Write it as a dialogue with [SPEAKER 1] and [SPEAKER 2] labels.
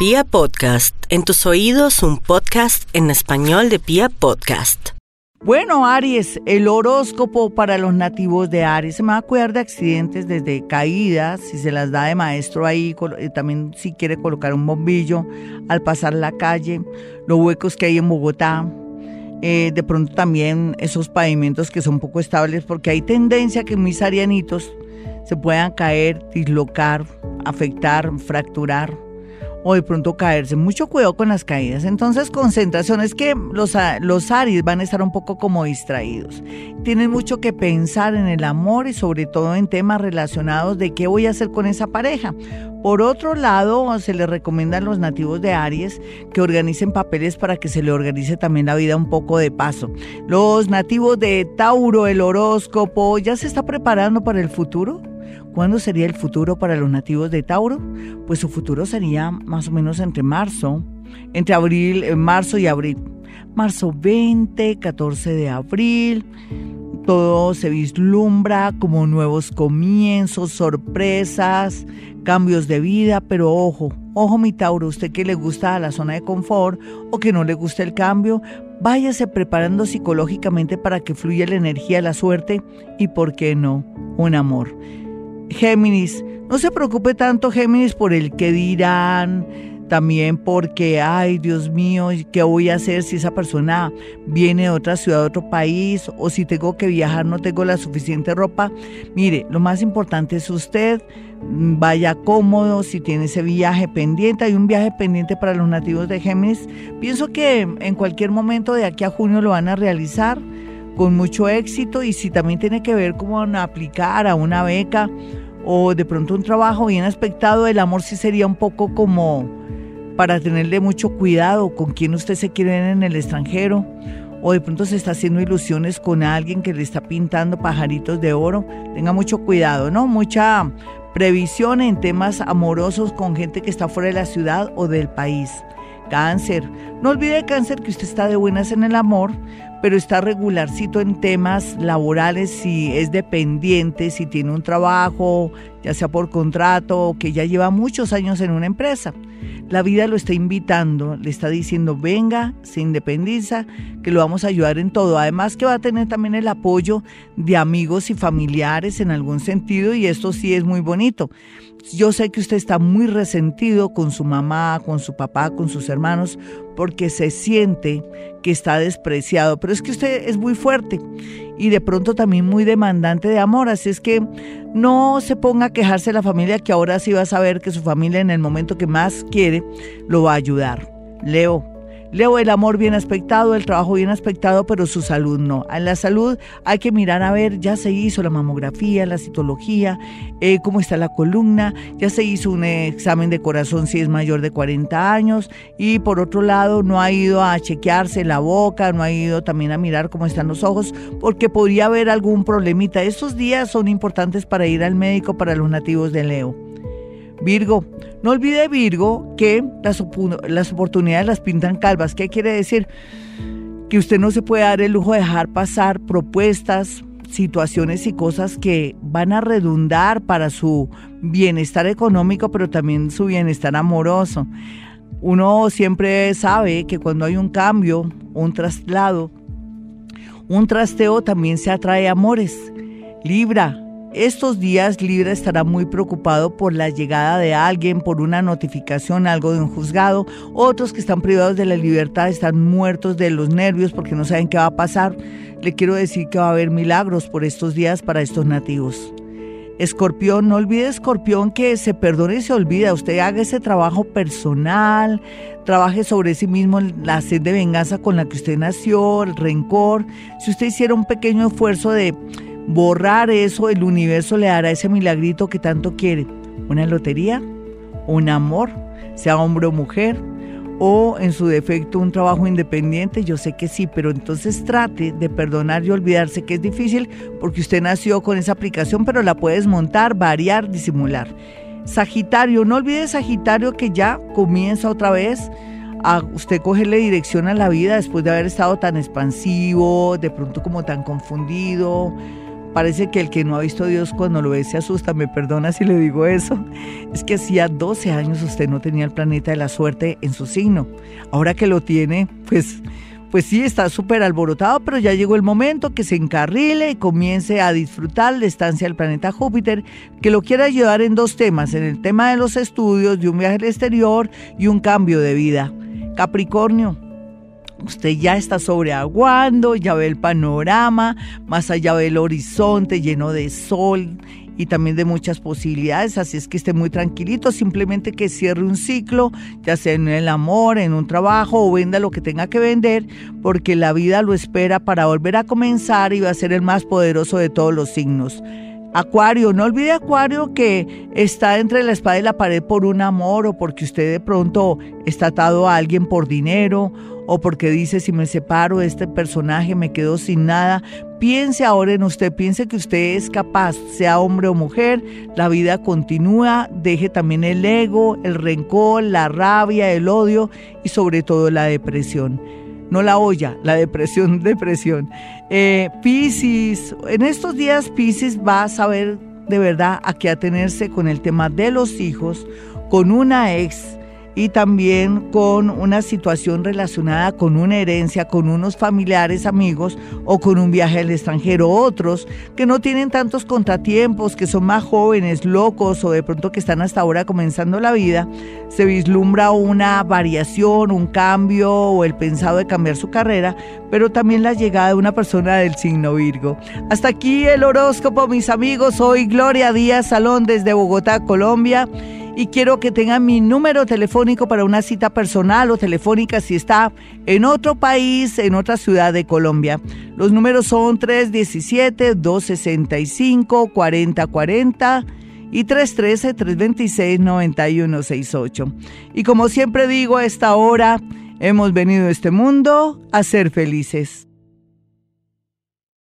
[SPEAKER 1] Pia Podcast, en tus oídos un podcast en español de Pia Podcast.
[SPEAKER 2] Bueno, Aries, el horóscopo para los nativos de Aries. Se me va a cuidar de accidentes desde caídas, si se las da de maestro ahí, eh, también si quiere colocar un bombillo al pasar la calle, los huecos que hay en Bogotá, eh, de pronto también esos pavimentos que son poco estables, porque hay tendencia que mis arianitos se puedan caer, dislocar, afectar, fracturar o de pronto caerse. Mucho cuidado con las caídas. Entonces, concentración es que los, los Aries van a estar un poco como distraídos. Tienen mucho que pensar en el amor y sobre todo en temas relacionados de qué voy a hacer con esa pareja. Por otro lado, se les recomienda a los nativos de Aries que organicen papeles para que se le organice también la vida un poco de paso. Los nativos de Tauro, el horóscopo, ¿ya se está preparando para el futuro? ¿Cuándo sería el futuro para los nativos de Tauro? Pues su futuro sería más o menos entre marzo, entre abril, eh, marzo y abril. Marzo 20, 14 de abril. Todo se vislumbra como nuevos comienzos, sorpresas, cambios de vida, pero ojo, ojo mi Tauro, usted que le gusta la zona de confort o que no le gusta el cambio, váyase preparando psicológicamente para que fluya la energía, la suerte y, ¿por qué no?, un amor. Géminis, no se preocupe tanto Géminis por el que dirán, también porque, ay Dios mío, ¿qué voy a hacer si esa persona viene de otra ciudad, de otro país? O si tengo que viajar, no tengo la suficiente ropa. Mire, lo más importante es usted, vaya cómodo, si tiene ese viaje pendiente, hay un viaje pendiente para los nativos de Géminis. Pienso que en cualquier momento de aquí a junio lo van a realizar con mucho éxito y si también tiene que ver cómo aplicar a una beca o de pronto un trabajo bien aspectado, el amor sí sería un poco como para tenerle mucho cuidado con quién usted se quiere ver en el extranjero o de pronto se está haciendo ilusiones con alguien que le está pintando pajaritos de oro. Tenga mucho cuidado, ¿no? Mucha previsión en temas amorosos con gente que está fuera de la ciudad o del país. Cáncer. No olvide cáncer que usted está de buenas en el amor, pero está regularcito en temas laborales, si es dependiente, si tiene un trabajo, ya sea por contrato o que ya lleva muchos años en una empresa. La vida lo está invitando, le está diciendo, venga, se independiza, que lo vamos a ayudar en todo. Además que va a tener también el apoyo de amigos y familiares en algún sentido y esto sí es muy bonito. Yo sé que usted está muy resentido con su mamá, con su papá, con sus hermanos, porque se siente que está despreciado, pero es que usted es muy fuerte y de pronto también muy demandante de amor, así es que no se ponga a quejarse la familia que ahora sí va a saber que su familia en el momento que más quiere lo va a ayudar. Leo, Leo el amor bien aspectado, el trabajo bien aspectado, pero su salud no. En la salud hay que mirar a ver, ya se hizo la mamografía, la citología, eh, cómo está la columna, ya se hizo un examen de corazón si es mayor de 40 años y por otro lado no ha ido a chequearse la boca, no ha ido también a mirar cómo están los ojos, porque podría haber algún problemita. Estos días son importantes para ir al médico para los nativos de Leo. Virgo, no olvide Virgo que las, oportunidades las pintan calvas. ¿Qué quiere decir? Que usted no se puede dar el lujo de dejar pasar propuestas, situaciones y cosas que van a redundar para su bienestar económico, pero también su bienestar amoroso. Uno siempre sabe que cuando hay un cambio, un traslado, un trasteo también se atrae amores. Libra, estos días Libra estará muy preocupado por la llegada de alguien, por una notificación, algo de un juzgado. Otros que están privados de la libertad están muertos de los nervios porque no saben qué va a pasar. Le quiero decir que va a haber milagros por estos días para estos nativos. Escorpión, no olvide Escorpión que se perdone y se olvida. Usted haga ese trabajo personal, trabaje sobre sí mismo la sed de venganza con la que usted nació, el rencor. Si usted hiciera un pequeño esfuerzo de borrar eso, el universo le dará ese milagrito que tanto quiere. Una lotería, un amor, sea hombre o mujer, o en su defecto un trabajo independiente, yo sé que sí, pero entonces trate de perdonar y olvidarse que es difícil porque usted nació con esa aplicación, pero la puedes montar, variar, disimular. Sagitario, no olvide Sagitario que ya comienza otra vez a usted cogerle dirección a la vida después de haber estado tan expansivo, de pronto como tan confundido, parece que el que no ha visto a Dios cuando lo ve se asusta, me perdona si le digo eso. Es que hacía 12 años usted no tenía el planeta de la suerte en su signo. Ahora que lo tiene, pues pues sí, está súper alborotado, pero ya llegó el momento que se encarrile y comience a disfrutar la estancia del planeta Júpiter, que lo quiera ayudar en dos temas, en el tema de los estudios, de un viaje al exterior y un cambio de vida. Capricornio, usted ya está sobreaguando, ya ve el panorama, más allá ve el horizonte lleno de sol y también de muchas posibilidades, así es que esté muy tranquilito, simplemente que cierre un ciclo, ya sea en el amor, en un trabajo o venda lo que tenga que vender, porque la vida lo espera para volver a comenzar y va a ser el más poderoso de todos los signos. Acuario, no olvide Acuario que está entre la espada y la pared por un amor o porque usted de pronto está atado a alguien por dinero o porque dice si me separo de este personaje me quedo sin nada. Piense ahora en usted, piense que usted es capaz, sea hombre o mujer, la vida continúa, deje también el ego, el rencor, la rabia, el odio y sobre todo la depresión no la olla, la depresión, depresión. Eh, en estos días Piscis va a saber de verdad a qué atenerse con el tema de los hijos, con una ex y también con una situación relacionada con una herencia, con unos familiares, amigos o con un viaje al extranjero. Otros que no tienen tantos contratiempos, que son más jóvenes, locos o de pronto que están hasta ahora comenzando la vida, se vislumbra una variación, un cambio o el pensado de cambiar su carrera, pero también la llegada de una persona del signo Virgo. Hasta aquí el horóscopo, mis amigos. Soy Gloria Díaz Salón desde Bogotá, Colombia y quiero que tenga mi número telefónico para una cita personal o telefónica si está en otro país, en otra ciudad de Colombia. Los números son 317-265-4040 y 313-326-9168. Y como siempre digo, a esta hora hemos venido a este mundo a ser felices.